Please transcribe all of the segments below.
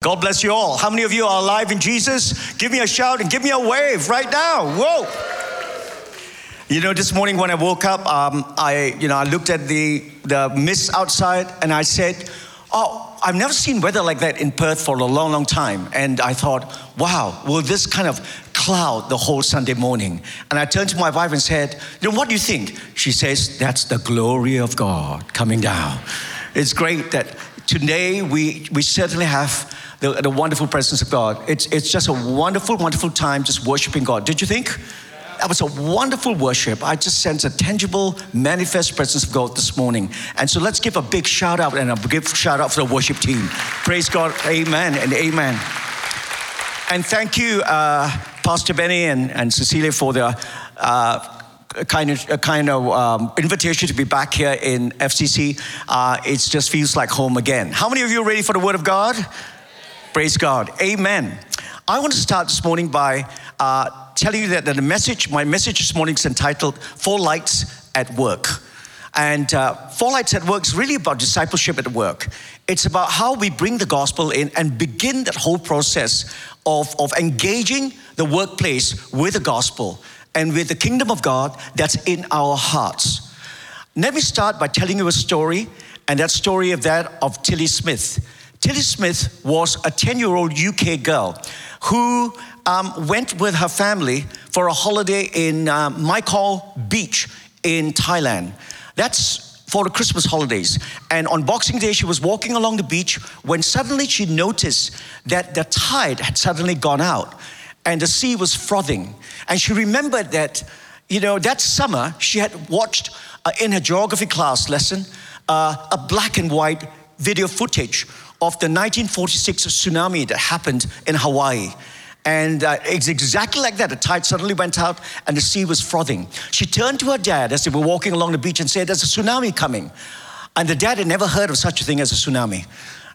God bless you all. How many of you are alive in Jesus? Give me a shout and give me a wave right now. Whoa. You know, this morning when I woke up, um, I, you know, I looked at the, the mist outside and I said, oh, I've never seen weather like that in Perth for a long, long time. And I thought, wow, will this kind of cloud the whole Sunday morning? And I turned to my wife and said, you know, what do you think? She says, that's the glory of God coming down. It's great that today we, we certainly have the, the wonderful presence of God. It's, it's just a wonderful, wonderful time just worshiping God. Did you think? That was a wonderful worship. I just sense a tangible, manifest presence of God this morning. And so let's give a big shout out and a big shout out for the worship team. Praise God. Amen and amen. And thank you, uh, Pastor Benny and, and Cecilia, for the uh, kind of, kind of um, invitation to be back here in FCC. Uh, it just feels like home again. How many of you are ready for the Word of God? Praise God. Amen. I want to start this morning by uh, telling you that, the message, my message this morning is entitled Four Lights at Work. And uh, Four Lights at Work is really about discipleship at work. It's about how we bring the gospel in and begin that whole process of, of engaging the workplace with the gospel and with the kingdom of God that's in our hearts. Let me start by telling you a story, and that story of that of Tilly Smith. Tilly Smith was a 10 year old UK girl who um, went with her family for a holiday in uh, Beach in Thailand. That's for the Christmas holidays. And on Boxing Day, she was walking along the beach when suddenly she noticed that the tide had suddenly gone out and the sea was frothing. And she remembered that, you know, that summer she had watched uh, in her geography class lesson uh, a black and white video footage of the 1946 tsunami that happened in Hawaii. And uh, it's exactly like that. The tide suddenly went out and the sea was frothing. She turned to her dad as they were walking along the beach and said, There's a tsunami coming. And the dad had never heard of such a thing as a tsunami.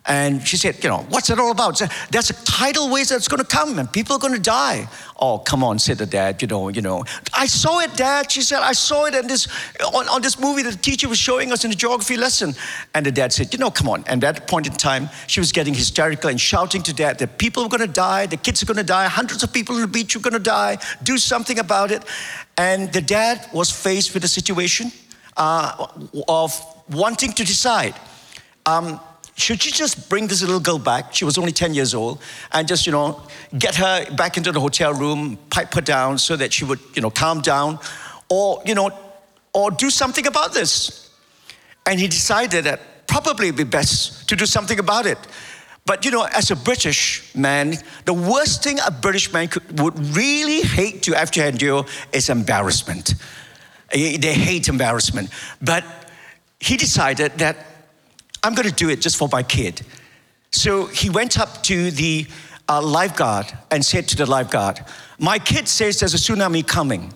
And she said, You know, what's it all about? Said, There's a tidal wave that's going to come and people are going to die. Oh, come on, said the dad, you know, you know. I saw it, dad. She said, I saw it in this, on, on this movie that the teacher was showing us in the geography lesson. And the dad said, You know, come on. And at that point in time, she was getting hysterical and shouting to dad that people are going to die, the kids are going to die, hundreds of people on the beach are going to die. Do something about it. And the dad was faced with a situation uh, of wanting to decide. Um, should you just bring this little girl back? She was only 10 years old, and just, you know, get her back into the hotel room, pipe her down so that she would, you know, calm down, or, you know, or do something about this. And he decided that probably it'd be best to do something about it. But you know, as a British man, the worst thing a British man could, would really hate to have to endure is embarrassment. They hate embarrassment. But he decided that I'm going to do it just for my kid. So he went up to the uh, lifeguard and said to the lifeguard, My kid says there's a tsunami coming.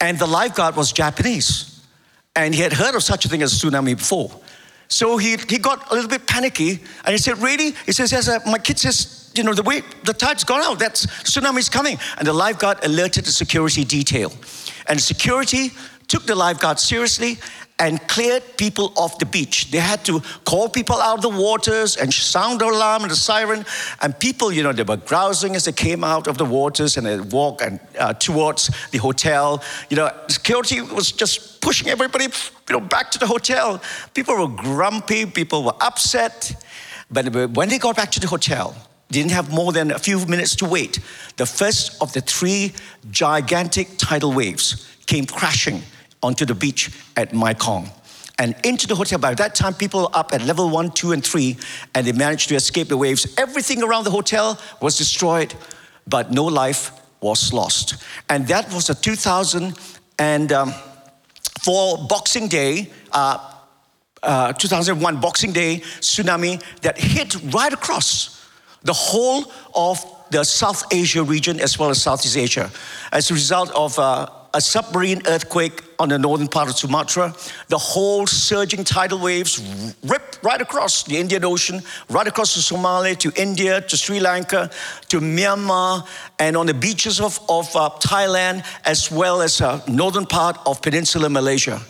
And the lifeguard was Japanese. And he had heard of such a thing as a tsunami before. So he, he got a little bit panicky and he said, Really? He says, yes, uh, My kid says, you know, the way the tide's gone out, that's tsunami's coming. And the lifeguard alerted the security detail. And security took the lifeguard seriously and cleared people off the beach. They had to call people out of the waters and sound the alarm and the siren. And people, you know, they were grousing as they came out of the waters and they walked and, uh, towards the hotel. You know, security was just pushing everybody, you know, back to the hotel. People were grumpy. People were upset. But when they got back to the hotel, didn't have more than a few minutes to wait. The first of the three gigantic tidal waves came crashing onto the beach at Mai Khao and into the hotel. By that time, people were up at level one, two, and three, and they managed to escape the waves. Everything around the hotel was destroyed, but no life was lost. And that was a 2000 and um, for Boxing Day. Uh, uh, 2001 Boxing Day tsunami that hit right across the whole of the South Asia region as well as Southeast Asia as a result of uh, a submarine earthquake on the northern part of Sumatra. The whole surging tidal waves ripped right across the Indian Ocean, right across to Somalia, to India, to Sri Lanka, to Myanmar, and on the beaches of, of uh, Thailand, as well as uh, northern part of Peninsula Malaysia.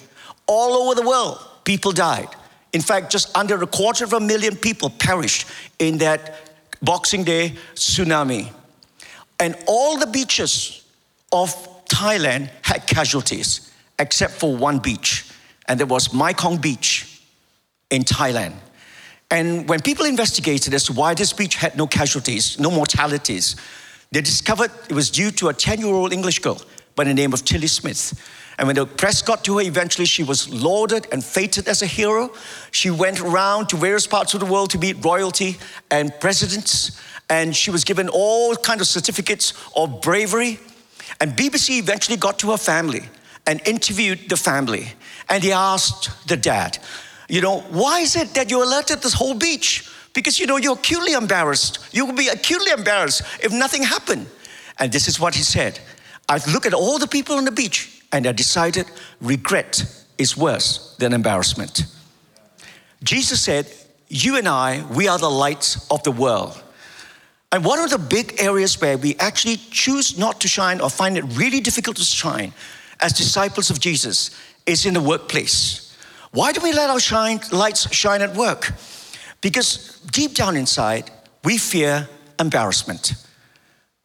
All over the world, people died. In fact, just under a quarter of a million people perished in that Boxing Day tsunami. And all the beaches of Thailand had casualties, except for one beach, and that was Mai Khao Beach in Thailand. And when people investigated as to why this beach had no casualties, no mortalities, they discovered it was due to a 10 year old English girl by the name of Tilly Smith. And when the press got to her, eventually she was lauded and feted as a hero. She went around to various parts of the world to meet royalty and presidents, and she was given all kinds of certificates of bravery. And BBC eventually got to her family and interviewed the family. And he asked the dad, you know, why is it that you alerted this whole beach? Because, you know, you're acutely embarrassed. You will be acutely embarrassed if nothing happened. And this is what he said I look at all the people on the beach and I decided regret is worse than embarrassment. Jesus said, You and I, we are the lights of the world. And one of the big areas where we actually choose not to shine or find it really difficult to shine as disciples of Jesus is in the workplace. Why do we let our shine, lights shine at work? Because deep down inside, we fear embarrassment,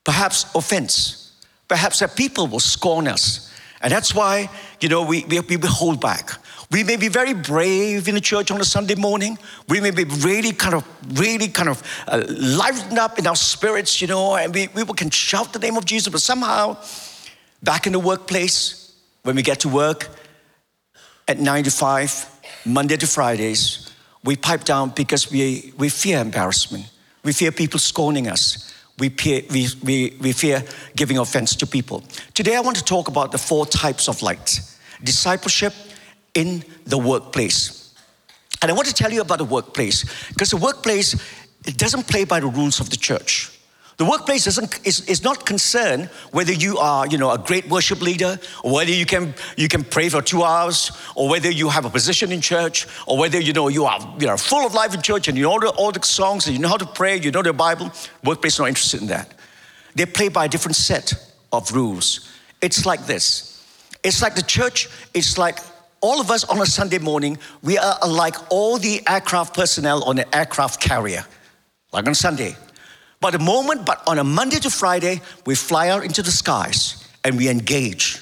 perhaps offense, perhaps that people will scorn us. And that's why, you know, we, we, we hold back. We may be very brave in the church on a Sunday morning. We may be really kind of, really kind of uh, livened up in our spirits, you know, and we, we can shout the name of Jesus, but somehow, back in the workplace, when we get to work at 9 to 5, Monday to Fridays, we pipe down because we, we fear embarrassment. We fear people scorning us. We fear, we, we, we fear giving offense to people. Today, I want to talk about the four types of light discipleship, in the workplace. And I want to tell you about the workplace because the workplace it doesn't play by the rules of the church. The workplace doesn't, is, is not concerned whether you are, you know, a great worship leader, or whether you can, you can pray for two hours, or whether you have a position in church, or whether, you know, you are, you know, full of life in church and you know all the songs, and you know how to pray, you know the Bible. Workplace is not interested in that. They play by a different set of rules. It's like this. It's like the church, it's like all of us on a Sunday morning, we are like all the aircraft personnel on an aircraft carrier, like on Sunday. But the moment, but on a Monday to Friday, we fly out into the skies and we engage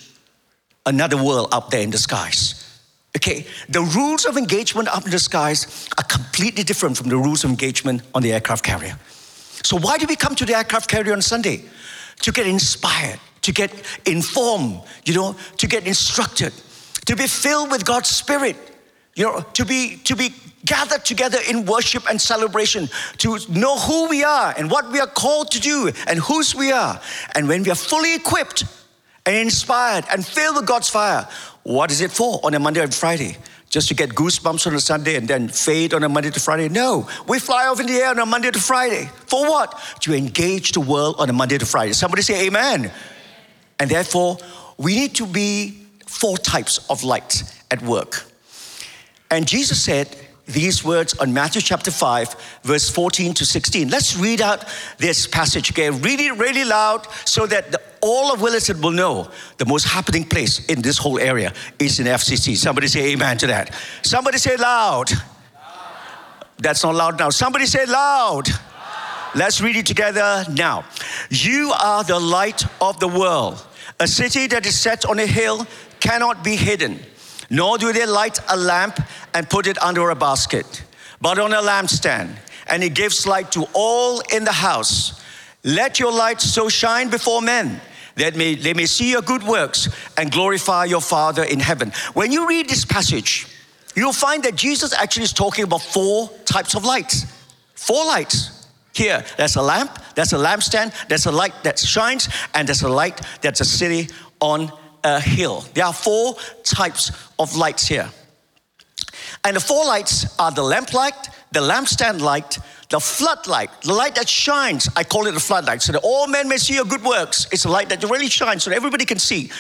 another world up there in the skies. Okay, the rules of engagement up in the skies are completely different from the rules of engagement on the aircraft carrier. So, why do we come to the aircraft carrier on Sunday? To get inspired, to get informed, you know, to get instructed to be filled with God's Spirit, you know, to be, to be gathered together in worship and celebration, to know who we are and what we are called to do and whose we are. And when we are fully equipped and inspired and filled with God's fire, what is it for on a Monday and Friday? Just to get goosebumps on a Sunday and then fade on a Monday to Friday? No, we fly off in the air on a Monday to Friday. For what? To engage the world on a Monday to Friday. Somebody say amen. And therefore, we need to be four types of light at work. And Jesus said these words on Matthew chapter 5, verse 14 to 16. Let's read out this passage, okay? Read it really loud so that the, all of Willetton will know the most happening place in this whole area is in FCC. Somebody say amen to that. Somebody say loud. loud. That's not loud now. Somebody say loud. loud. Let's read it together now. You are the light of the world. A city that is set on a hill cannot be hidden, nor do they light a lamp and put it under a basket, but on a lampstand, and it gives light to all in the house. Let your light so shine before men that may, they may see your good works and glorify your Father in heaven. When you read this passage, you'll find that Jesus actually is talking about four types of lights. Four lights. Here, there's a lamp, there's a lampstand, there's a light that shines, and there's a light that's a city on a hill. There are four types of lights here. And the four lights are the lamp light, the lampstand light, the floodlight, the light that shines. I call it a floodlight, so that all men may see your good works. It's a light that really shines so that everybody can see.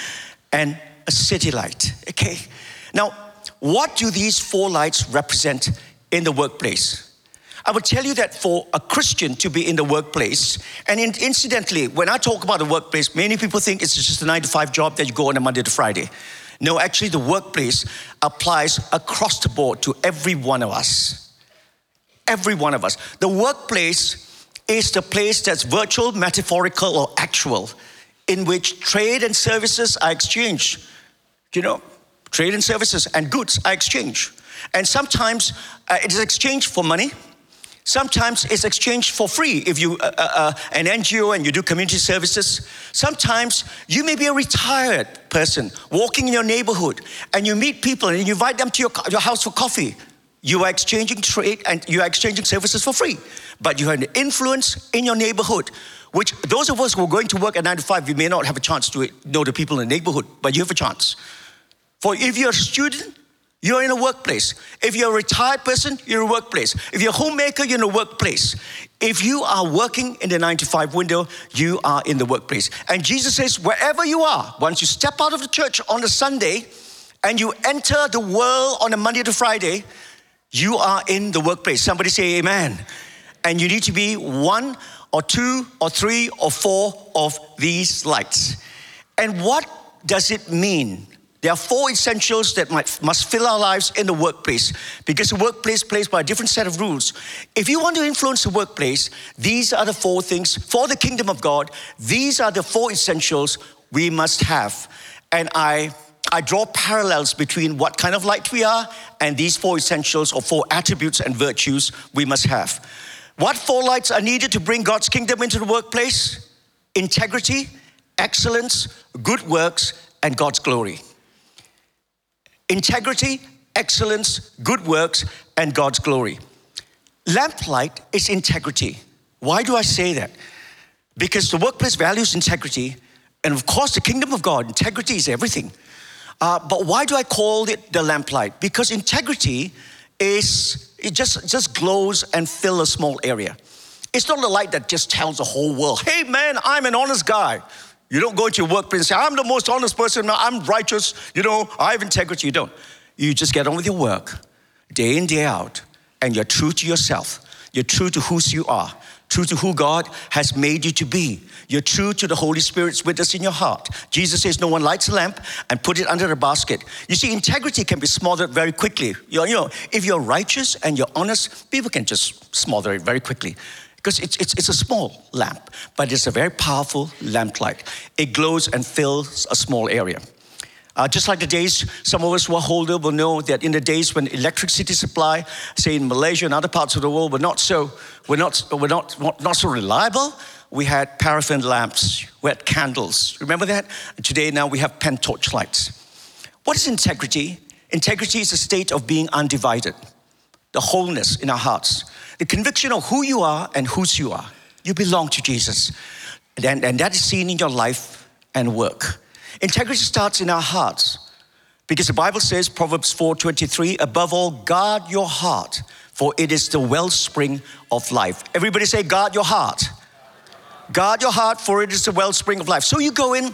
And a city light. Okay. Now, what do these four lights represent in the workplace? I would tell you that for a Christian to be in the workplace, and in, incidentally, when I talk about the workplace, many people think it's just a nine to five job that you go on a Monday to Friday. No, actually, the workplace applies across the board to every one of us. Every one of us. The workplace is the place that's virtual, metaphorical, or actual, in which trade and services are exchanged. You know, trade and services and goods are exchanged. And sometimes uh, it is exchanged for money. Sometimes it's exchanged for free if you uh, uh, uh an NGO and you do community services. Sometimes you may be a retired person walking in your neighborhood and you meet people and you invite them to your, your house for coffee. You are exchanging trade and you are exchanging services for free. But you have an influence in your neighborhood, which those of us who are going to work at 9 to 5, we may not have a chance to know the people in the neighborhood, but you have a chance. For if you're a student, you're in a workplace. If you're a retired person, you're a workplace. If you're a homemaker, you're in a workplace. If you are working in the 9 to 5 window, you are in the workplace. And Jesus says, wherever you are, once you step out of the church on a Sunday and you enter the world on a Monday to Friday, you are in the workplace. Somebody say amen. And you need to be one or two or three or four of these lights. And what does it mean there are four essentials that might, must fill our lives in the workplace because the workplace plays by a different set of rules. If you want to influence the workplace, these are the four things for the kingdom of God. These are the four essentials we must have. And I, I draw parallels between what kind of light we are and these four essentials or four attributes and virtues we must have. What four lights are needed to bring God's kingdom into the workplace? Integrity, excellence, good works, and God's glory integrity, excellence, good works, and God's glory. Lamplight is integrity. Why do I say that? Because the workplace values integrity, and of course, the kingdom of God, integrity is everything. Uh, but why do I call it the lamplight? Because integrity is, it just, just glows and fill a small area. It's not a light that just tells the whole world, hey man, I'm an honest guy. You don't go to your workplace and say, I'm the most honest person, I'm righteous, you know, I have integrity. You don't. You just get on with your work day in, day out, and you're true to yourself. You're true to who you are, true to who God has made you to be. You're true to the Holy Spirit's witness in your heart. Jesus says, No one lights a lamp and put it under a basket. You see, integrity can be smothered very quickly. You know, if you're righteous and you're honest, people can just smother it very quickly because it's, it's, it's a small lamp, but it's a very powerful lamp light. It glows and fills a small area. Uh, just like the days, some of us who are older will know that in the days when electricity supply, say in Malaysia and other parts of the world, were not so, were not, were not, not so reliable, we had paraffin lamps, we had candles. Remember that? Today now we have pen torch lights. What is integrity? Integrity is a state of being undivided, the wholeness in our hearts the conviction of who you are and whose you are. You belong to Jesus. And, and that is seen in your life and work. Integrity starts in our hearts. Because the Bible says, Proverbs 4:23, above all, guard your heart, for it is the wellspring of life. Everybody say, guard your heart. Guard your heart, for it is the wellspring of life. So you go in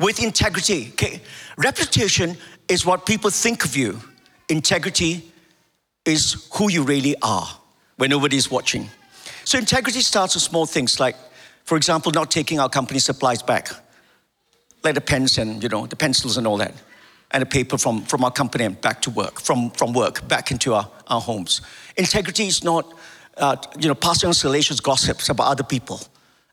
with integrity. Okay? Reputation is what people think of you. Integrity is who you really are when nobody's watching. So integrity starts with small things like, for example, not taking our company supplies back, like the pens and you know the pencils and all that, and the paper from, from our company and back to work, from, from work back into our, our homes. Integrity is not uh, you know passing on salacious gossips about other people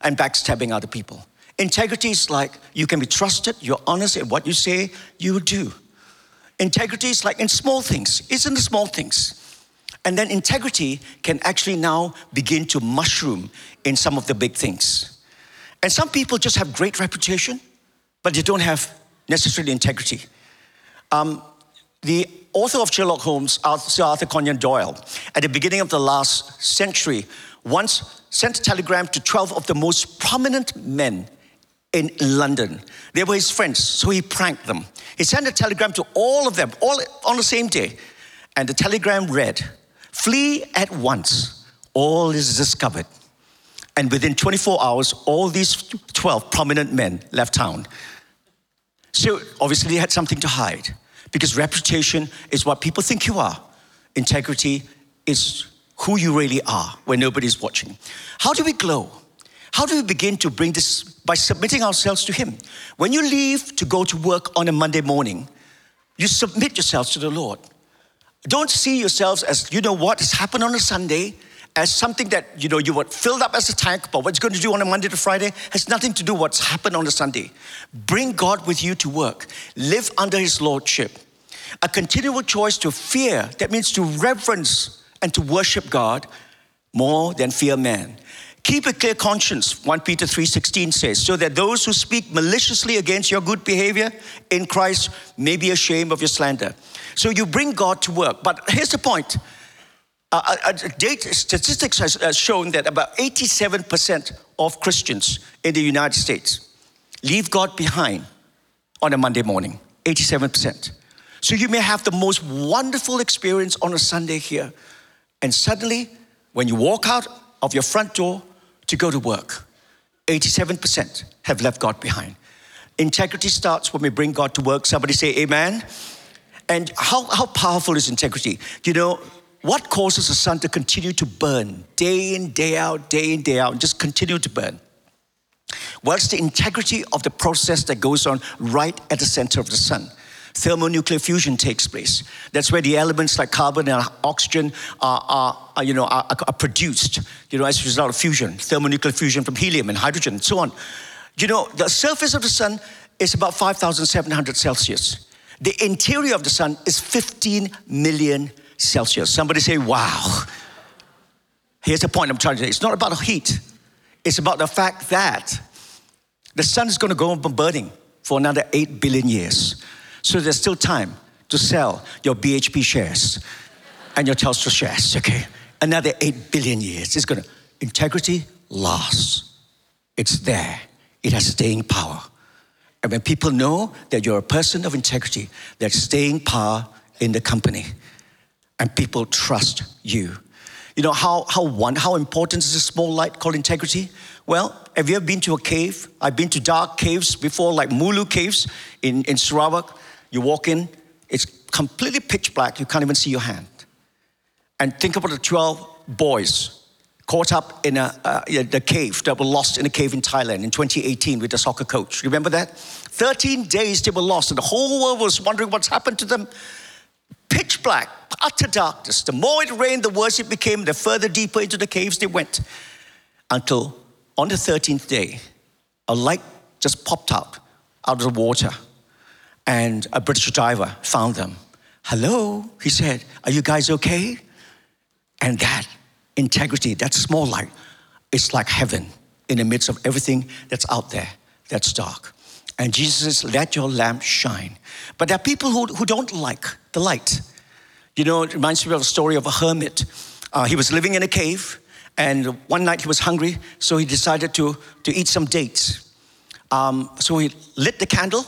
and backstabbing other people. Integrity is like you can be trusted, you're honest in what you say, you do. Integrity is like in small things, it's in the small things. And then integrity can actually now begin to mushroom in some of the big things. And some people just have great reputation, but they don't have necessarily integrity. Um, the author of Sherlock Holmes, Sir Arthur Conan Doyle, at the beginning of the last century, once sent a telegram to 12 of the most prominent men in London. They were his friends, so he pranked them. He sent a telegram to all of them, all on the same day. And the telegram read, Flee at once. All is discovered. And within 24 hours, all these 12 prominent men left town. So obviously, they had something to hide because reputation is what people think you are, integrity is who you really are when nobody's watching. How do we glow? How do we begin to bring this by submitting ourselves to Him? When you leave to go to work on a Monday morning, you submit yourselves to the Lord. Don't see yourselves as, you know what has happened on a Sunday, as something that you know you were filled up as a tank, but what's going to do on a Monday to Friday has nothing to do what's happened on a Sunday. Bring God with you to work. Live under His lordship. A continual choice to fear, that means to reverence and to worship God more than fear man. Keep a clear conscience, 1 Peter 3:16 says, so that those who speak maliciously against your good behavior in Christ may be ashamed of your slander. So you bring God to work. But here's the point. Uh, uh, data, statistics has shown that about 87% of Christians in the United States leave God behind on a Monday morning. 87%. So you may have the most wonderful experience on a Sunday here, and suddenly, when you walk out of your front door to go to work, 87% have left God behind. Integrity starts when we bring God to work. Somebody say, Amen. And how, how powerful is integrity? You know, what causes the sun to continue to burn day in, day out, day in, day out, and just continue to burn? Well, it's the integrity of the process that goes on right at the center of the sun. Thermonuclear fusion takes place. That's where the elements like carbon and oxygen are, are, are you know, are, are, produced you know, as a result of fusion, thermonuclear fusion from helium and hydrogen and so on. You know, the surface of the sun is about 5,700 Celsius. The interior of the sun is 15 million Celsius. Somebody say, wow. Here's the point I'm trying to say it's not about heat, it's about the fact that the sun is going to go on burning for another 8 billion years. So there's still time to sell your BHP shares and your Telstra shares, okay? Another 8 billion years. It's going to, integrity lasts. It's there. It has staying power. And when people know that you're a person of integrity, there's staying power in the company. And people trust you. You know how, how, one, how important is a small light called integrity? Well, have you ever been to a cave? I've been to dark caves before, like Mulu caves in, in Sarawak. You walk in, it's completely pitch black, you can't even see your hand. And think about the 12 boys caught up in a, uh, the cave that were lost in a cave in Thailand in 2018 with a soccer coach. Remember that? 13 days they were lost, and the whole world was wondering what's happened to them. Pitch black, utter darkness. The more it rained, the worse it became, the further deeper into the caves they went. Until on the 13th day, a light just popped out out of the water, and a British diver found them. Hello, he said, Are you guys okay? And that integrity, that small light, it's like heaven in the midst of everything that's out there that's dark. And Jesus says, Let your lamp shine. But there are people who, who don't like the light. You know, it reminds me of a story of a hermit. Uh, he was living in a cave, and one night he was hungry, so he decided to, to eat some dates. Um, so he lit the candle,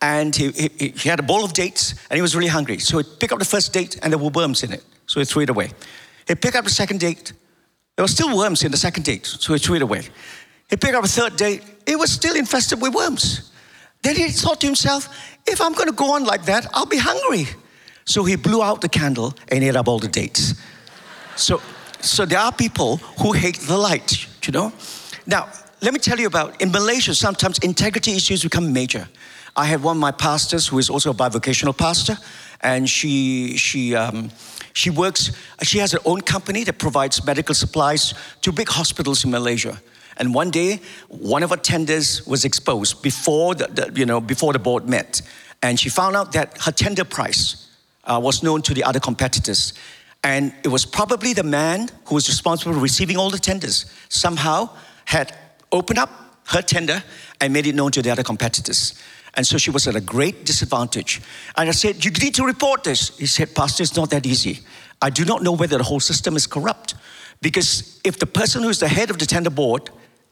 and he, he, he had a bowl of dates, and he was really hungry. So he picked up the first date, and there were worms in it. So he threw it away. He picked up the second date. There were still worms in the second date, so he threw it away. He picked up a third date. It was still infested with worms. Then he thought to himself, if I'm going to go on like that, I'll be hungry. So he blew out the candle and ate up all the dates. So, so there are people who hate the light, you know? Now, let me tell you about in Malaysia, sometimes integrity issues become major. I had one of my pastors who is also a bivocational pastor, and she, she, um, she works, she has her own company that provides medical supplies to big hospitals in Malaysia. And one day, one of her tenders was exposed before the, the you know, before the board met. And she found out that her tender price uh, was known to the other competitors. And it was probably the man who was responsible for receiving all the tenders somehow had opened up her tender and made it known to the other competitors. And so she was at a great disadvantage. And I said, You need to report this. He said, Pastor, it's not that easy. I do not know whether the whole system is corrupt. Because if the person who's the head of the tender board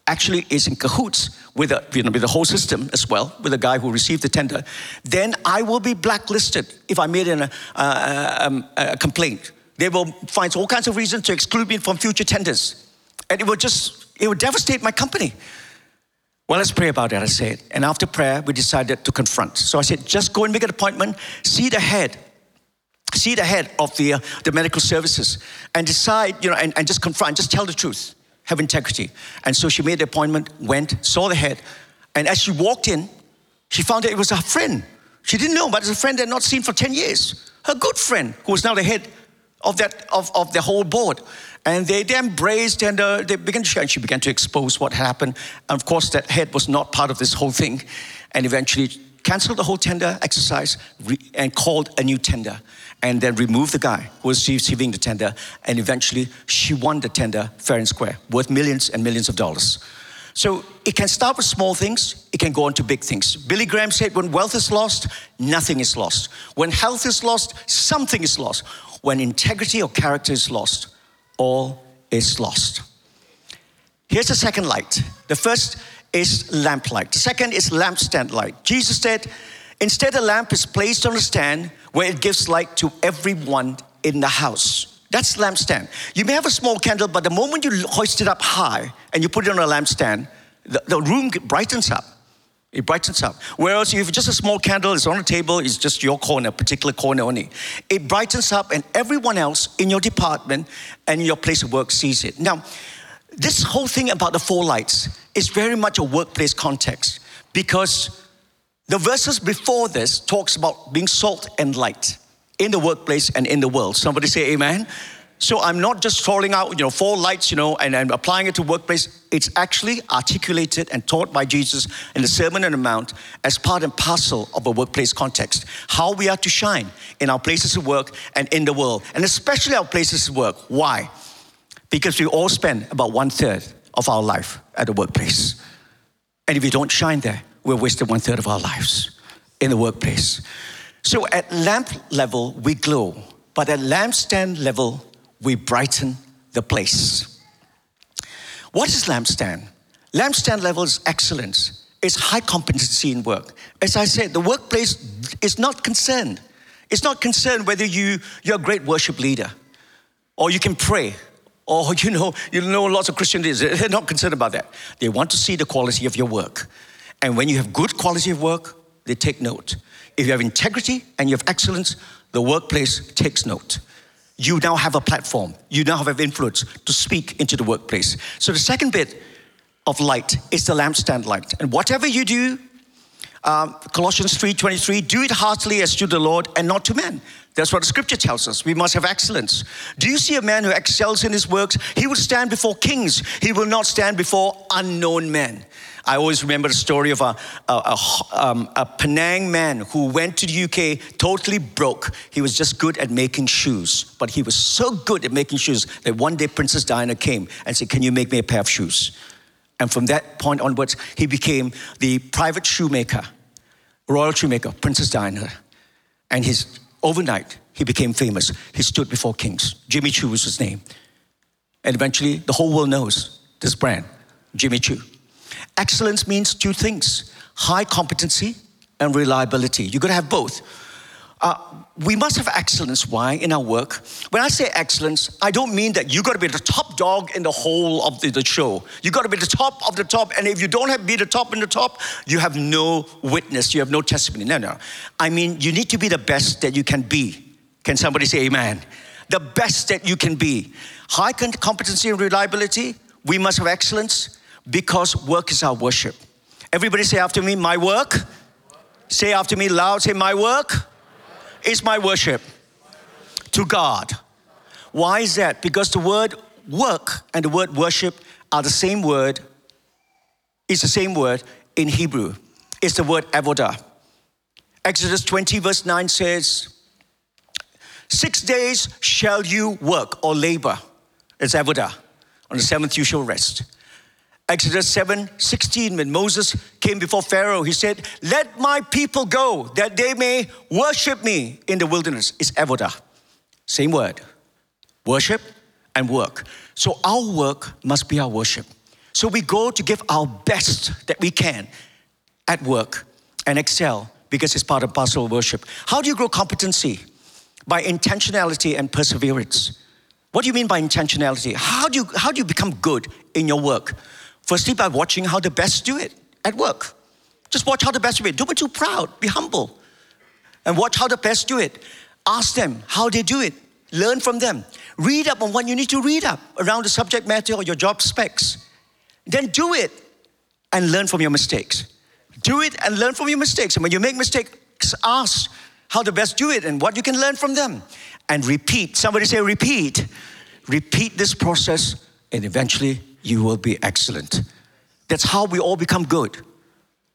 actually is in cahoots with, a, you know, with the whole system as well, with the guy who received the tender, then I will be blacklisted if I made an, uh, uh um, a complaint. They will find all kinds of reasons to exclude me from future tenders. And it would just, it would devastate my company. Well, let's pray about it, I said. And after prayer, we decided to confront. So I said, just go and make an appointment, see the head, see the head of the, uh, the medical services, and decide, you know, and, and just confront, just tell the truth, have integrity. And so she made the appointment, went, saw the head, and as she walked in, she found that it was her friend. She didn't know, but it's a friend they had not seen for 10 years. Her good friend, who was now the head of that of, of the whole board. And they, they embraced and uh, they began to share. And she began to expose what happened. And of course, that head was not part of this whole thing. And eventually canceled the whole tender exercise re- and called a new tender. And then removed the guy who was receiving the tender. And eventually, she won the tender fair and square, worth millions and millions of dollars. So it can start with small things, it can go on to big things. Billy Graham said, when wealth is lost, nothing is lost. When health is lost, something is lost. When integrity or character is lost, all is lost. Here's the second light. The first is lamp light. The second is lampstand light. Jesus said, instead a lamp is placed on a stand where it gives light to everyone in the house. That's lampstand. You may have a small candle, but the moment you hoist it up high and you put it on a lampstand, the, the room brightens up. It brightens up. Whereas if just a small candle is on a table, it's just your corner, particular corner only. It brightens up, and everyone else in your department and your place of work sees it. Now, this whole thing about the four lights is very much a workplace context because the verses before this talks about being salt and light in the workplace and in the world. Somebody say amen. So I'm not just throwing out, you know, four lights, you know, and, and applying it to workplace. It's actually articulated and taught by Jesus in the Sermon on the Mount as part and parcel of a workplace context. How we are to shine in our places of work and in the world, and especially our places of work. Why? Because we all spend about one third of our life at the workplace. And if we don't shine there, we're wasting one third of our lives in the workplace. So at lamp level, we glow, but at lampstand level, we brighten the place. What is lampstand? Lampstand level is excellence, it's high competency in work. As I said, the workplace is not concerned. It's not concerned whether you, you're a great worship leader or you can pray or you know, you know lots of Christian leaders, they're not concerned about that. They want to see the quality of your work. And when you have good quality of work, they take note. If you have integrity and you have excellence, the workplace takes note you now have a platform. You now have influence to speak into the workplace. So the second bit of light is the lampstand light. And whatever you do, um, Colossians 3:23, do it heartily as to the Lord and not to men. That's what the scripture tells us. We must have excellence. Do you see a man who excels in his works? He will stand before kings. He will not stand before unknown men. I always remember the story of a, a, a, um, a, Penang man who went to the UK totally broke. He was just good at making shoes, but he was so good at making shoes that one day Princess Diana came and said, Can you make me a pair of shoes? And from that point onwards, he became the private shoemaker, royal shoemaker, Princess Diana. And his overnight, he became famous. He stood before kings. Jimmy Choo was his name. And eventually, the whole world knows this brand, Jimmy Choo. Excellence means two things high competency and reliability. You've got to have both. Uh, we must have excellence. Why? In our work. When I say excellence, I don't mean that you got to be the top dog in the whole of the, the show. You got to be the top of the top. And if you don't have be the top in the top, you have no witness. You have no testimony. No, no. I mean, you need to be the best that you can be. Can somebody say amen? The best that you can be. High competency and reliability. We must have excellence because work is our worship. Everybody say after me, my work. Say after me loud, say, my work is my worship to God. Why is that? Because the word work and the word worship are the same word, it's the same word in Hebrew. It's the word avodah. Exodus 20, verse 9 says, Six days shall you work or labor. It's avodah. On the seventh you shall rest. Exodus 7 16, when Moses came before Pharaoh, he said, Let my people go that they may worship me in the wilderness. It's avodah. Same word. Worship and work. So our work must be our worship. So we go to give our best that we can at work and excel because it's part of pastoral worship. How do you grow competency? By intentionality and perseverance. What do you mean by intentionality? How do you, how do you become good in your work? Firstly, by watching how the best do it at work. Just watch how the best do it. Don't be too proud, be humble. And watch how the best do it. Ask them how they do it. Learn from them. Read up on what you need to read up around the subject matter or your job specs. Then do it and learn from your mistakes. Do it and learn from your mistakes. And when you make mistakes, ask how the best do it and what you can learn from them. and repeat. Somebody say, repeat. Repeat this process, and eventually you will be excellent. That's how we all become good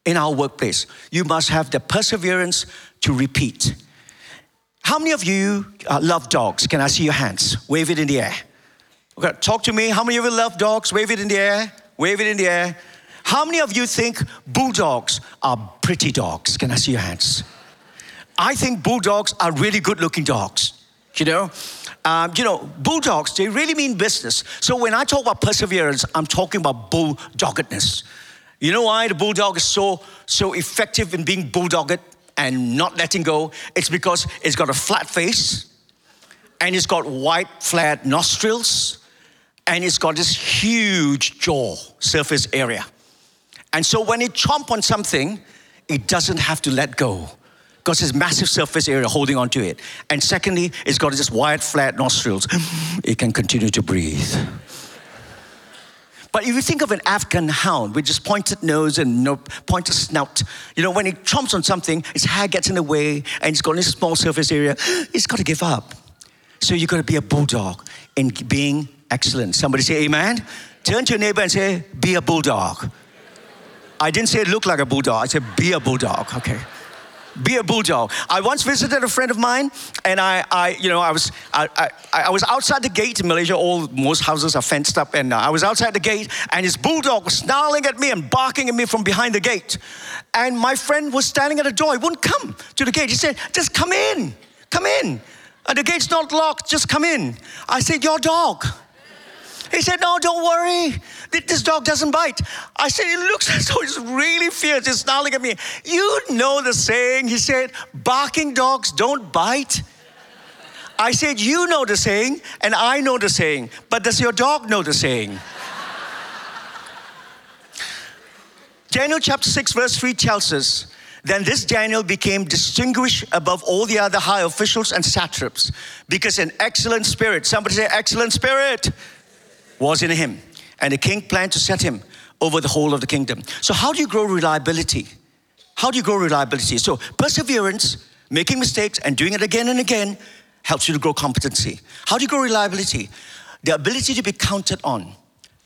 in our workplace. You must have the perseverance to repeat. How many of you uh, love dogs? Can I see your hands? Wave it in the air. Okay, talk to me. How many of you love dogs? Wave it in the air. Wave it in the air. How many of you think bulldogs are pretty dogs? Can I see your hands? I think bulldogs are really good looking dogs. You know, um, you know, bulldogs, they really mean business. So when I talk about perseverance, I'm talking about bulldoggedness. You know why the bulldog is so, so effective in being bulldogged and not letting go? It's because it's got a flat face and it's got white, flat nostrils and it's got this huge jaw surface area. And so when it chomp on something, it doesn't have to let go because there's massive surface area holding onto it. And secondly, it's got this wide, flat nostrils. It can continue to breathe. But if you think of an African hound with just pointed nose and no pointed snout, you know, when it chomps on something, its hair gets in the way and it's got this small surface area, it's got to give up. So you've got to be a bulldog in being excellent. Somebody say amen. Turn to your neighbor and say, be a bulldog. I didn't say look like a bulldog, I said be a bulldog, okay? Be a bulldog. I once visited a friend of mine, and I, I you know, I was, I, I, I, was outside the gate in Malaysia. All most houses are fenced up, and uh, I was outside the gate, and his bulldog was snarling at me and barking at me from behind the gate. And my friend was standing at the door. He wouldn't come to the gate. He said, "Just come in, come in. Uh, the gate's not locked. Just come in." I said, "Your dog." He said, No, don't worry. This dog doesn't bite. I said, It looks as though it's really fierce. It's snarling at me. You know the saying. He said, Barking dogs don't bite. I said, You know the saying, and I know the saying, but does your dog know the saying? Daniel chapter 6, verse 3 tells us then this Daniel became distinguished above all the other high officials and satraps because an excellent spirit, somebody say, excellent spirit, was in him. And the king planned to set him over the whole of the kingdom. So, how do you grow reliability? How do you grow reliability? So, perseverance, making mistakes, and doing it again and again helps you to grow competency. How do you grow reliability? The ability to be counted on.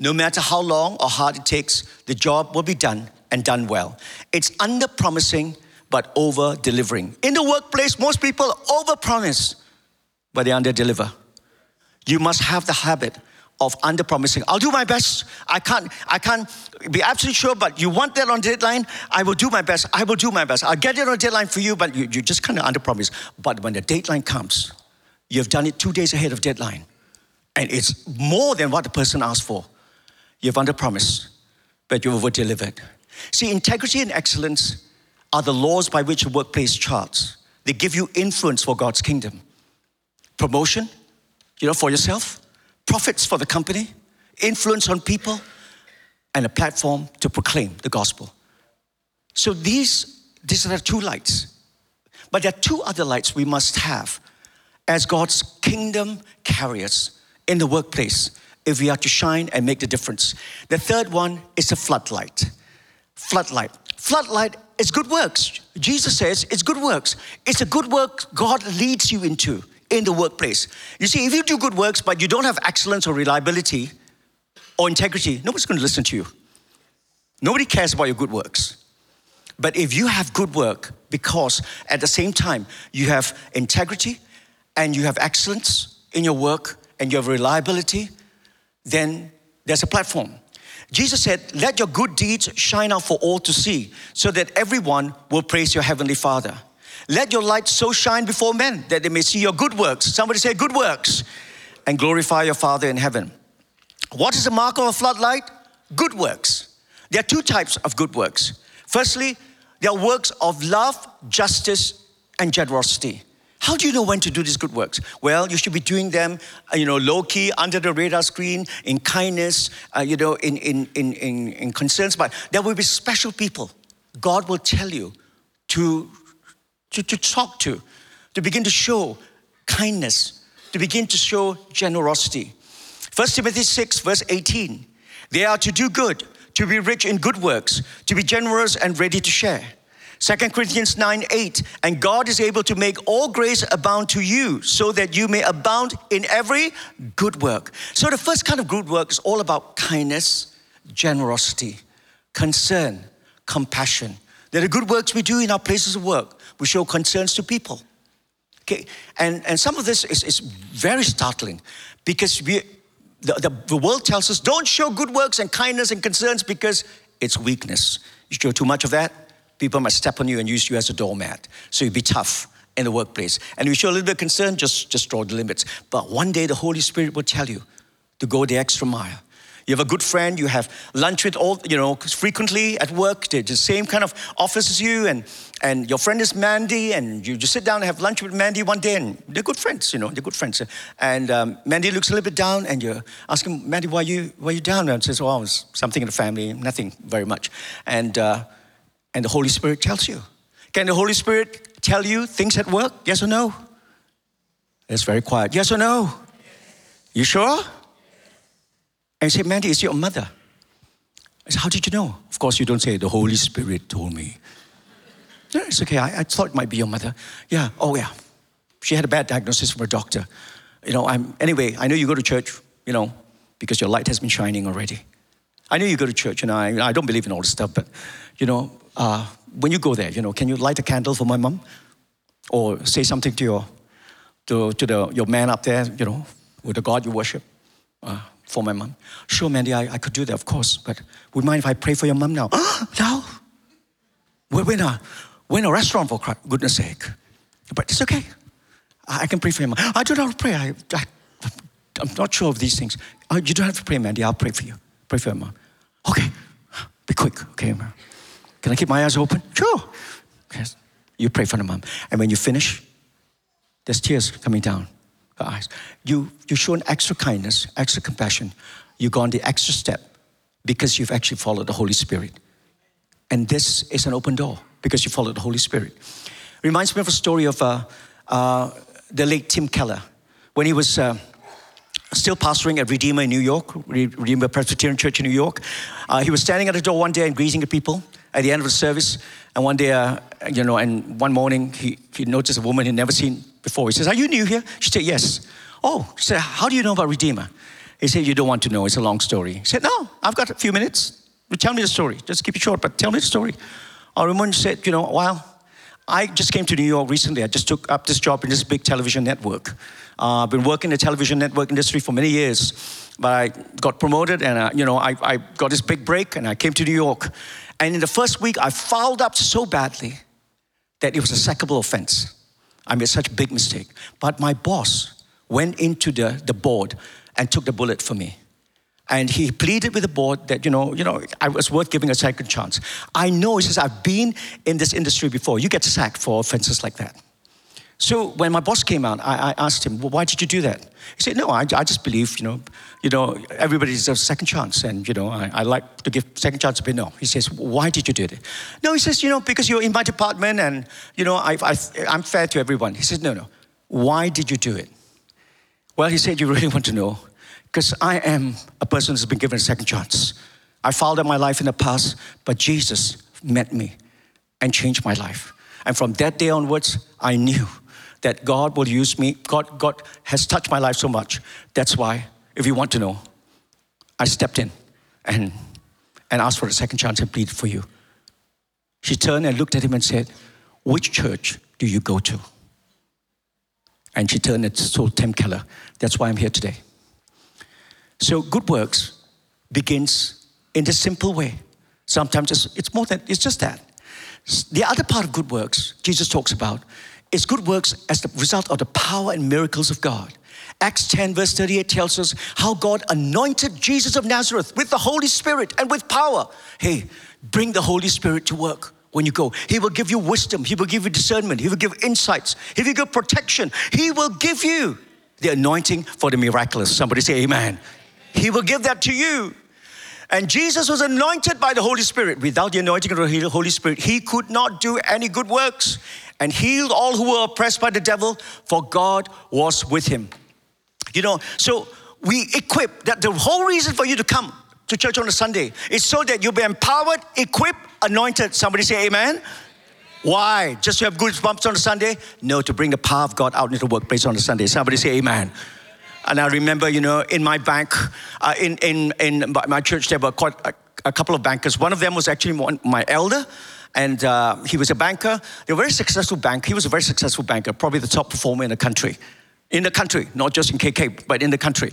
No matter how long or hard it takes, the job will be done and done well. It's under promising but over delivering. In the workplace, most people over promise, but they under deliver. You must have the habit of under promising. I'll do my best. I can't, I can't be absolutely sure, but you want that on deadline, I will do my best. I will do my best. I'll get it on deadline for you, but you, you just kind of under promise. But when the deadline comes, you've done it two days ahead of deadline. And it's more than what the person asked for. You've under promised, but you've delivered. See, integrity and excellence are the laws by which a workplace charts. They give you influence for God's kingdom. Promotion, you know, for yourself profits for the company, influence on people, and a platform to proclaim the gospel. So these, these are the two lights. But there are two other lights we must have as God's kingdom carriers in the workplace if we are to shine and make the difference. The third one is a floodlight. Floodlight. Floodlight is good works. Jesus says it's good works. It's a good work God leads you into in the workplace. You see, if you do good works but you don't have excellence or reliability or integrity, nobody's going to listen to you. Nobody cares about your good works. But if you have good work because at the same time you have integrity and you have excellence in your work and you have reliability, then there's a platform. Jesus said, Let your good deeds shine out for all to see, so that everyone will praise your heavenly Father. Let your light so shine before men that they may see your good works. Somebody say, good works, and glorify your Father in heaven. What is the mark of a floodlight? Good works. There are two types of good works. Firstly, there are works of love, justice, and generosity. How do you know when to do these good works? Well, you should be doing them, uh, you know, low key, under the radar screen, in kindness, uh, you know, in, in, in, in, in concerns. But there will be special people. God will tell you to to, to talk to, to begin to show kindness, to begin to show generosity. 1 Timothy 6, verse 18 they are to do good, to be rich in good works, to be generous and ready to share, 2 Corinthians 9 8. And God is able to make all grace abound to you so that you may abound in every good work. So the first kind of good work is all about kindness, generosity, concern, compassion. They're the good works we do in our places of work. We show concerns to people. Okay, and, and some of this is, is very startling because we, the, the, the world tells us don't show good works and kindness and concerns because it's weakness. You show too much of that, people might step on you and use you as a doormat. So you'd be tough in the workplace. And if you show a little bit of concern, just, just draw the limits. But one day the Holy Spirit will tell you to go the extra mile you have a good friend, you have lunch with all, you know, frequently at work, they're the same kind of office as you, and, and your friend is Mandy, and you just sit down and have lunch with Mandy one day, and they're good friends, you know, they're good friends. And um, Mandy looks a little bit down, and you're asking, Mandy, why are you, why are you down? And says, oh, it's something in the family, nothing very much. And, uh, and the Holy Spirit tells you. Can the Holy Spirit tell you things at work? Yes or no? It's very quiet. Yes or no? You sure? And he said, Mandy, it's your mother. I said, How did you know? Of course, you don't say, The Holy Spirit told me. No, it's okay. I, I thought it might be your mother. Yeah, oh, yeah. She had a bad diagnosis from a doctor. You know, I'm, anyway, I know you go to church, you know, because your light has been shining already. I know you go to church, and I, I don't believe in all this stuff, but, you know, uh, when you go there, you know, can you light a candle for my mom? Or say something to your, to, to the, your man up there, you know, with the God you worship? Uh, for my mom. Sure, Mandy, I, I could do that, of course, but would mind if I pray for your mom now? no. We're, in a, we're in a restaurant, for goodness sake. But it's okay. I, I can pray for your mom. I do not know how to pray. I, I, I'm not sure of these things. Uh, you don't have to pray, Mandy. I'll pray for you. Pray for your mom. Okay. Be quick, okay? Can I keep my eyes open? Sure. Yes. You pray for the mom. And when you finish, there's tears coming down eyes. You, you show an extra kindness, extra compassion. You've gone the extra step because you've actually followed the Holy Spirit. And this is an open door because you followed the Holy Spirit. Reminds me of a story of uh, uh, the late Tim Keller when he was uh, still pastoring at Redeemer in New York, Redeemer Presbyterian Church in New York. Uh, he was standing at the door one day and greeting the people at the end of the service. And one day, uh, you know, and one morning he, he noticed a woman he'd never seen before. He says, Are you new here? She said, Yes. Oh, she said, How do you know about Redeemer? He said, You don't want to know. It's a long story. He said, No, I've got a few minutes. Tell me the story. Just keep it short, but tell me the story. Our woman said, You know, well, I just came to New York recently. I just took up this job in this big television network. Uh, I've been working in the television network industry for many years, but I got promoted and, uh, you know, I, I got this big break and I came to New York. And in the first week, I fouled up so badly that it was a sackable offense. I made such a big mistake. But my boss went into the, the board and took the bullet for me. And he pleaded with the board that, you know, you know, I was worth giving a second chance. I know, he says, I've been in this industry before. You get sacked for offenses like that. So when my boss came out, I, I asked him, well, why did you do that? He said, no, I, I just believe, you know, you know, everybody deserves a second chance. And, you know, I, I like to give second chance, but no. He says, why did you do it? No, he says, you know, because you're in my department and, you know, I, I, I'm fair to everyone. He says, no, no. Why did you do it? Well, he said, you really want to know? Because I am a person who's been given a second chance. I followed my life in the past, but Jesus met me and changed my life. And from that day onwards, I knew that God will use me. God, God has touched my life so much. That's why, if you want to know, I stepped in and, and asked for a second chance and pleaded for you. She turned and looked at him and said, Which church do you go to? And she turned and told Tim Keller, That's why I'm here today. So, good works begins in this simple way. Sometimes it's, it's more than, it's just that. The other part of good works, Jesus talks about, is good works as the result of the power and miracles of God. Acts 10, verse 38 tells us how God anointed Jesus of Nazareth with the Holy Spirit and with power. Hey, bring the Holy Spirit to work when you go. He will give you wisdom, He will give you discernment, He will give insights, He will give protection, He will give you the anointing for the miraculous. Somebody say, Amen. He will give that to you. And Jesus was anointed by the Holy Spirit. Without the anointing of the Holy Spirit, he could not do any good works and healed all who were oppressed by the devil, for God was with him. You know, so we equip that the whole reason for you to come to church on a Sunday is so that you'll be empowered, equipped, anointed. Somebody say amen. Why? Just to have good goosebumps on a Sunday? No, to bring the power of God out into the workplace on a Sunday. Somebody say amen. And I remember, you know, in my bank, uh, in, in, in my church, there were quite a, a, couple of bankers. One of them was actually my elder, and uh, he was a banker. They were a very successful bank. He was a very successful banker, probably the top performer in the country. In the country, not just in KK, but in the country.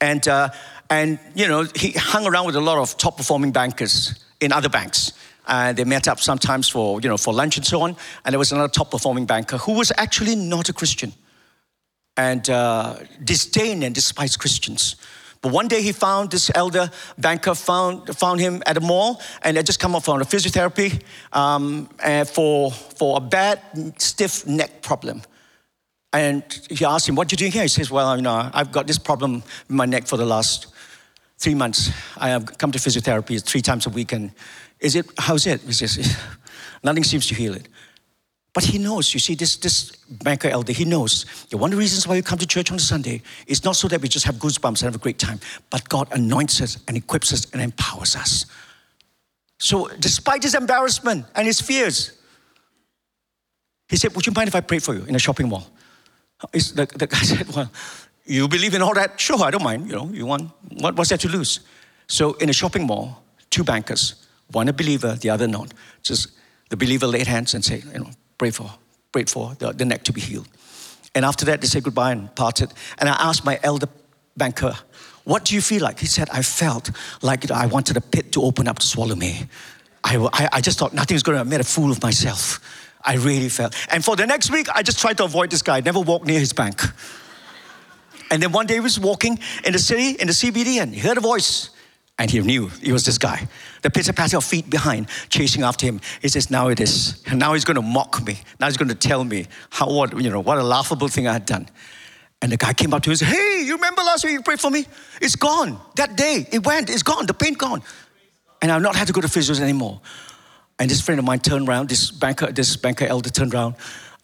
And, uh, and you know, he hung around with a lot of top performing bankers in other banks. And they met up sometimes for, you know, for lunch and so on. And there was another top performing banker who was actually not a Christian and uh, disdained and despised Christians. But one day he found this elder banker found, found him at a mall and had just come up from a physiotherapy um, for, for a bad stiff neck problem. And he asked him, What you doing here? He says, Well, you know, I've got this problem in my neck for the last three months. I have come to physiotherapy three times a week. And is it, how's it? He says, Nothing seems to heal it. But he knows, you see, this, this banker elder, he knows that one of the reasons why we come to church on a Sunday is not so that we just have goosebumps and have a great time, but God anoints us and equips us and empowers us. So, despite his embarrassment and his fears, he said, Would you mind if I pray for you in a shopping mall? The, the guy said, Well, you believe in all that? Sure, I don't mind. You know, you want, what, what's there to lose? So, in a shopping mall, two bankers, one a believer, the other not. Just the believer laid hands and said, You know, pray for, prayed for the, the neck to be healed. And after that, they said goodbye and parted. And I asked my elder banker, What do you feel like? He said, I felt like I wanted a pit to open up to swallow me. I, I, I just thought nothing was going to, I made a fool of myself. I really felt. And for the next week, I just tried to avoid this guy, never walked near his bank. And then one day he was walking in the city, in the CBD, and he heard a voice. And he knew it was this guy. The pitter patter of feet behind, chasing after him. He says, Now it is. Now he's going to mock me. Now he's going to tell me how, what, you know, what a laughable thing I had done. And the guy came up to him and said, Hey, you remember last week you prayed for me? It's gone. That day, it went, it's gone, the pain gone. And I've not had to go to physios anymore. And this friend of mine turned around, this banker, this banker elder turned around,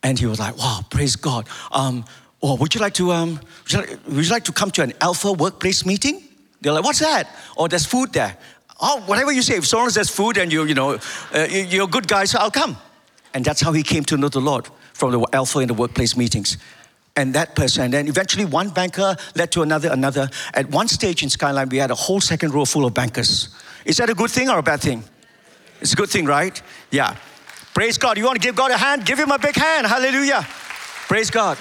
and he was like, Wow, praise God. Um, oh, would you like to um, would you like, would you like to come to an alpha workplace meeting? They're like, what's that? Oh, there's food there. Oh, whatever you say, if so long as there's food and you, you know, uh, you're a good guy, so I'll come. And that's how he came to know the Lord from the Alpha in the workplace meetings. And that person, and then eventually one banker led to another, another. At one stage in Skyline, we had a whole second row full of bankers. Is that a good thing or a bad thing? It's a good thing, right? Yeah. Praise God. You want to give God a hand? Give him a big hand. Hallelujah. Praise God.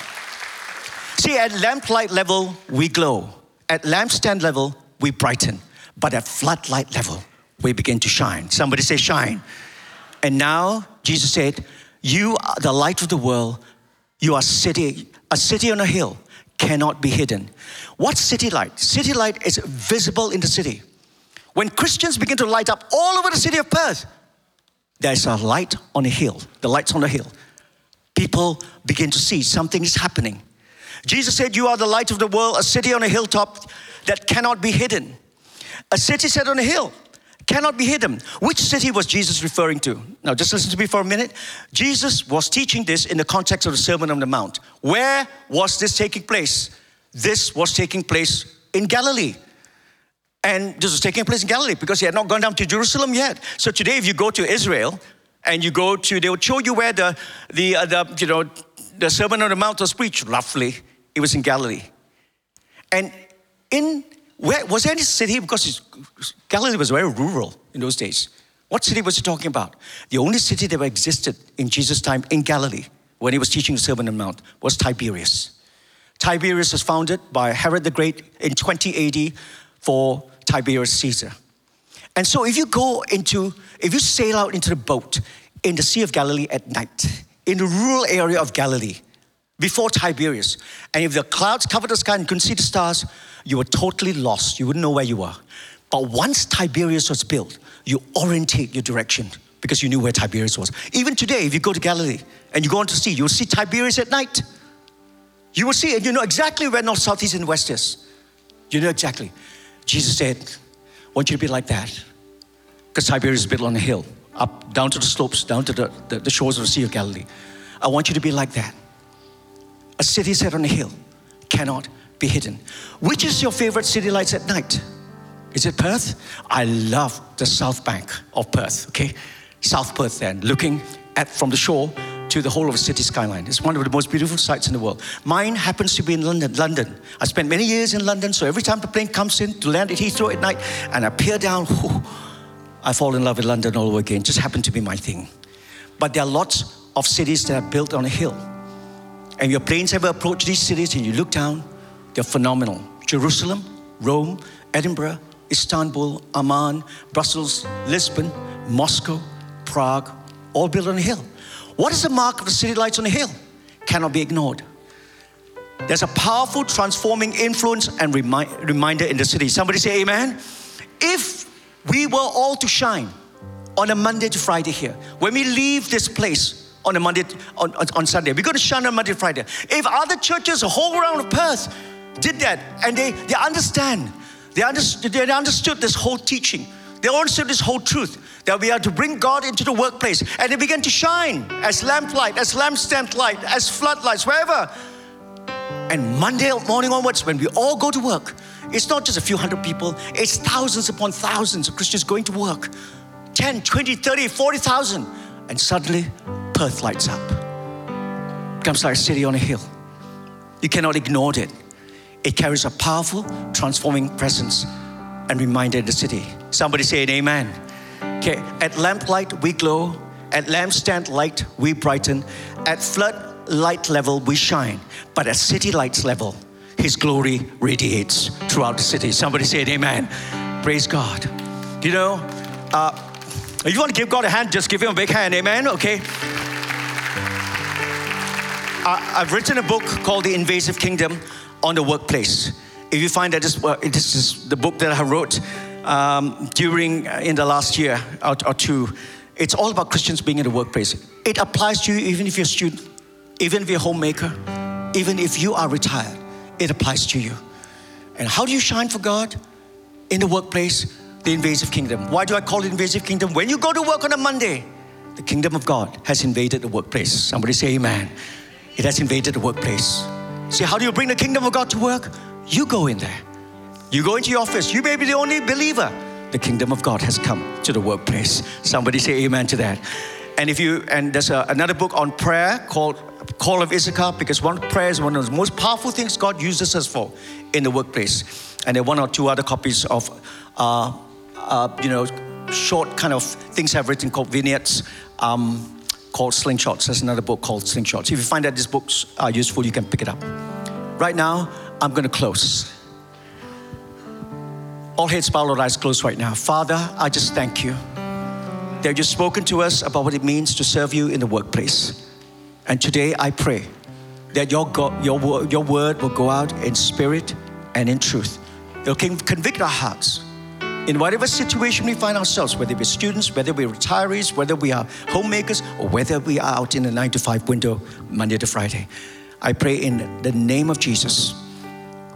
See, at lamplight level, we glow. At lampstand level, we brighten. But at floodlight level, we begin to shine. Somebody say, shine. And now, Jesus said, You are the light of the world. You are city, a city on a hill cannot be hidden. What's city light? City light is visible in the city. When Christians begin to light up all over the city of Perth, there's a light on a hill. The light's on a hill. People begin to see something is happening. Jesus said, You are the light of the world, a city on a hilltop that cannot be hidden. A city set on a hill cannot be hidden. Which city was Jesus referring to? Now, just listen to me for a minute. Jesus was teaching this in the context of the Sermon on the Mount. Where was this taking place? This was taking place in Galilee. And this was taking place in Galilee because he had not gone down to Jerusalem yet. So today, if you go to Israel and you go to, they will show you where the, the, uh, the you know, the Sermon on the Mount was preached, roughly. It was in Galilee. And in where was there any city? Because Galilee was very rural in those days. What city was he talking about? The only city that existed in Jesus' time in Galilee when he was teaching the Sermon on the Mount was Tiberias. Tiberias was founded by Herod the Great in 20 AD for Tiberius Caesar. And so if you go into, if you sail out into the boat in the Sea of Galilee at night, in the rural area of Galilee, before Tiberias, and if the clouds covered the sky and couldn't see the stars, you were totally lost. You wouldn't know where you were. But once Tiberias was built, you orientate your direction because you knew where Tiberias was. Even today, if you go to Galilee and you go on to sea, you'll see Tiberias at night. You will see it. You know exactly where north, south, east, and west is. You know exactly. Jesus said, I want you to be like that. Because Tiberias is built on a hill, up, down to the slopes, down to the, the, the shores of the Sea of Galilee. I want you to be like that. A city set on a hill cannot be hidden. Which is your favorite city lights at night? Is it Perth? I love the South Bank of Perth, okay? South Perth then, looking at from the shore to the whole of the city skyline. It's one of the most beautiful sights in the world. Mine happens to be in London. London. I spent many years in London, so every time the plane comes in to land at Heathrow at night and I peer down, whew, I fall in love with London all over again. Just happened to be my thing. But there are lots of cities that are built on a hill. And your planes ever approach these cities and you look down, they're phenomenal. Jerusalem, Rome, Edinburgh, Istanbul, Amman, Brussels, Lisbon, Moscow, Prague, all built on a hill. What is the mark of the city lights on a hill? Cannot be ignored. There's a powerful transforming influence and remi- reminder in the city. Somebody say amen. If we were all to shine on a Monday to Friday here, when we leave this place on a Monday, on, on Sunday, we're going to shine on Monday to Friday. If other churches, a whole round of Perth, did that and they, they understand, they understood, they understood this whole teaching, they understood this whole truth that we are to bring God into the workplace and they began to shine as lamplight, as lampstand light, as floodlights, wherever. And Monday morning onwards, when we all go to work, it's not just a few hundred people, it's thousands upon thousands of Christians going to work 10, 20, 30, 40,000. And suddenly, Perth lights up. It Becomes like a city on a hill. You cannot ignore it. It carries a powerful, transforming presence and reminder in the city. Somebody say an amen. Okay, at lamplight we glow, at lampstand light we brighten, at flood light level we shine, but at city lights level, His glory radiates throughout the city. Somebody say an amen. Praise God. You know, uh, if you want to give God a hand, just give Him a big hand, amen, okay? I, I've written a book called The Invasive Kingdom on the Workplace. If you find that this, this is the book that I wrote um, during uh, in the last year or, or two, it's all about Christians being in the workplace. It applies to you even if you're a student, even if you're a homemaker, even if you are retired. It applies to you. And how do you shine for God in the workplace? The invasive kingdom. Why do I call it invasive kingdom? When you go to work on a Monday, the kingdom of God has invaded the workplace. Somebody say amen. It has invaded the workplace. See, how do you bring the kingdom of God to work? You go in there. You go into your office. You may be the only believer. The kingdom of God has come to the workplace. Somebody say amen to that. And if you and there's a, another book on prayer called Call of Issachar because one prayer is one of the most powerful things God uses us for in the workplace. And there are one or two other copies of, uh, uh, you know, short kind of things I've written called vignettes. Um, called Slingshots. There's another book called Slingshots. If you find that these books are useful, you can pick it up. Right now, I'm going to close. All heads bowed, all eyes closed right now. Father, I just thank you that you've spoken to us about what it means to serve you in the workplace. And today I pray that your, God, your, your word will go out in spirit and in truth. It'll convict our hearts in whatever situation we find ourselves, whether we're students, whether we're retirees, whether we are homemakers, or whether we are out in the nine to five window, Monday to Friday. I pray in the name of Jesus,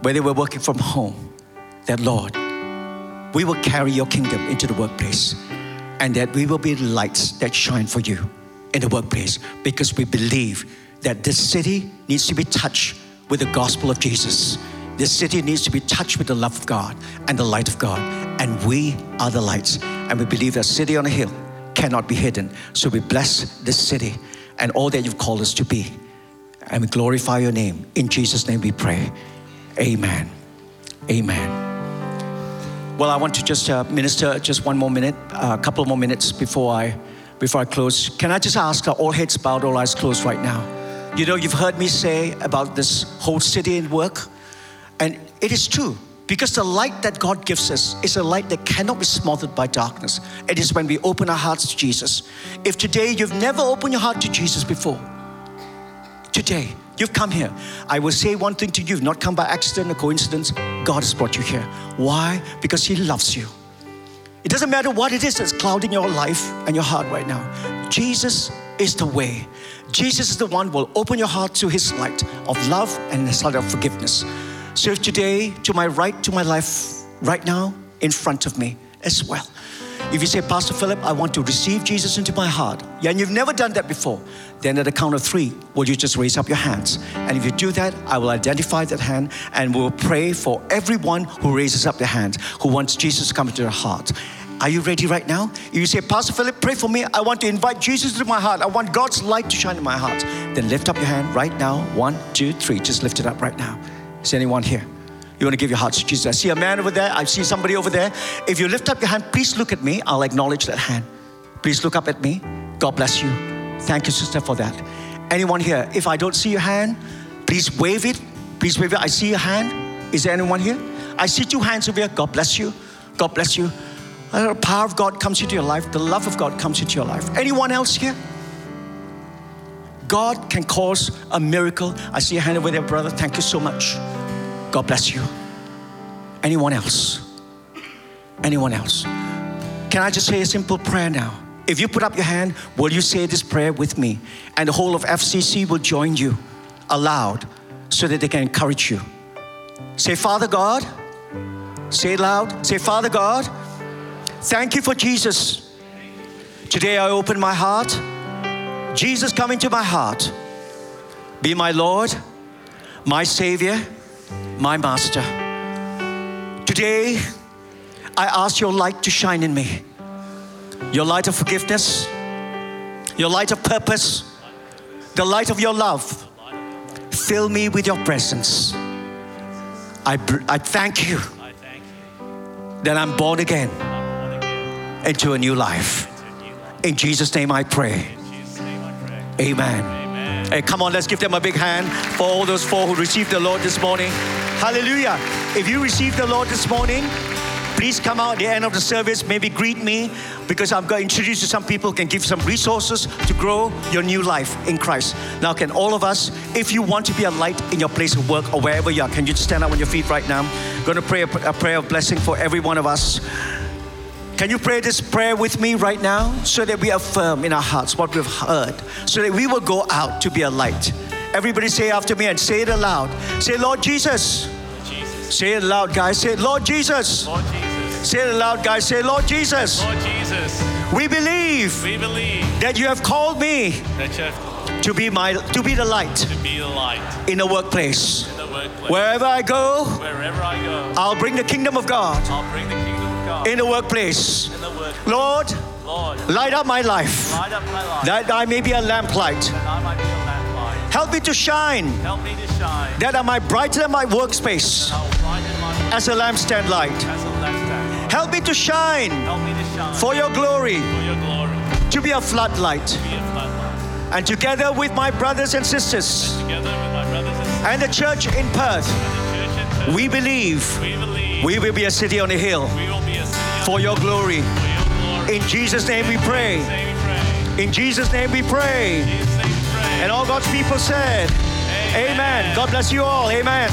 whether we're working from home, that Lord, we will carry your kingdom into the workplace and that we will be lights that shine for you in the workplace because we believe that this city needs to be touched with the gospel of Jesus. This city needs to be touched with the love of God and the light of God. And we are the lights. And we believe that city on a hill cannot be hidden. So we bless this city and all that you've called us to be. And we glorify your name. In Jesus' name we pray. Amen. Amen. Well, I want to just uh, minister just one more minute, a uh, couple more minutes before I, before I close. Can I just ask that all heads bowed, all eyes closed right now? You know, you've heard me say about this whole city and work, and it is true because the light that God gives us is a light that cannot be smothered by darkness. It is when we open our hearts to Jesus. If today you've never opened your heart to Jesus before, today You've come here. I will say one thing to you you've not come by accident or coincidence. God has brought you here. Why? Because He loves you. It doesn't matter what it is that's clouding your life and your heart right now. Jesus is the way. Jesus is the one who will open your heart to His light of love and His light of forgiveness. So today, to my right, to my left, right now, in front of me as well. If you say, Pastor Philip, I want to receive Jesus into my heart, yeah, and you've never done that before, then at the count of three, will you just raise up your hands? And if you do that, I will identify that hand and we'll pray for everyone who raises up their hand, who wants Jesus to come into their heart. Are you ready right now? If you say, Pastor Philip, pray for me. I want to invite Jesus into my heart. I want God's light to shine in my heart. Then lift up your hand right now. One, two, three. Just lift it up right now. Is anyone here? You want to give your heart to Jesus? I see a man over there. I see somebody over there. If you lift up your hand, please look at me. I'll acknowledge that hand. Please look up at me. God bless you. Thank you, sister, for that. Anyone here? If I don't see your hand, please wave it. Please wave it. I see your hand. Is there anyone here? I see two hands over here. God bless you. God bless you. The power of God comes into your life. The love of God comes into your life. Anyone else here? God can cause a miracle. I see a hand over there, brother. Thank you so much. God bless you. Anyone else? Anyone else? Can I just say a simple prayer now? If you put up your hand, will you say this prayer with me? And the whole of FCC will join you aloud so that they can encourage you. Say, Father God, say it loud. Say, Father God, thank you for Jesus. Today I open my heart. Jesus, come into my heart. Be my Lord, my Savior, my Master. Today, I ask your light to shine in me. Your light of forgiveness, your light of purpose, the light of your love. Fill me with your presence. I, I thank you that I'm born again into a new life. In Jesus' name I pray. Amen. Amen. Hey, come on, let's give them a big hand for all those four who received the Lord this morning. Hallelujah. If you received the Lord this morning, please come out at the end of the service, maybe greet me because I'm going to introduce you to some people, can give some resources to grow your new life in Christ. Now, can all of us, if you want to be a light in your place of work or wherever you are, can you just stand up on your feet right now? I'm going to pray a, a prayer of blessing for every one of us. Can you pray this prayer with me right now so that we affirm in our hearts what we've heard, so that we will go out to be a light? Everybody say after me and say it aloud. Say, Lord Jesus. Jesus. Say it loud, guys. Say, Lord Jesus. Lord Jesus. Say it aloud, guys. Say, Lord Jesus. Lord Jesus. We believe We believe that you have called me that you have to be my to be the light to be the light in the workplace. in the workplace. Wherever I go, Wherever I go, I'll bring the kingdom of God God in the workplace. in the workplace. Lord, Lord, light up my life light up my life that I may be a lamplight. that I might be a lamplight. Help me to shine Help me to shine that I might brighten my workspace I will brighten my work as a lampstand light. Help me to shine me to shine for your glory, for your glory. to be a floodlight. Be a floodlight. And together with my brothers and sisters brothers and sisters and the church in Perth, in the church in Perth, we believe we believe we will be a city on a hill for your glory. In Jesus' name we pray. In Jesus' name we pray. And all God's people said, Amen. God bless you all. Amen.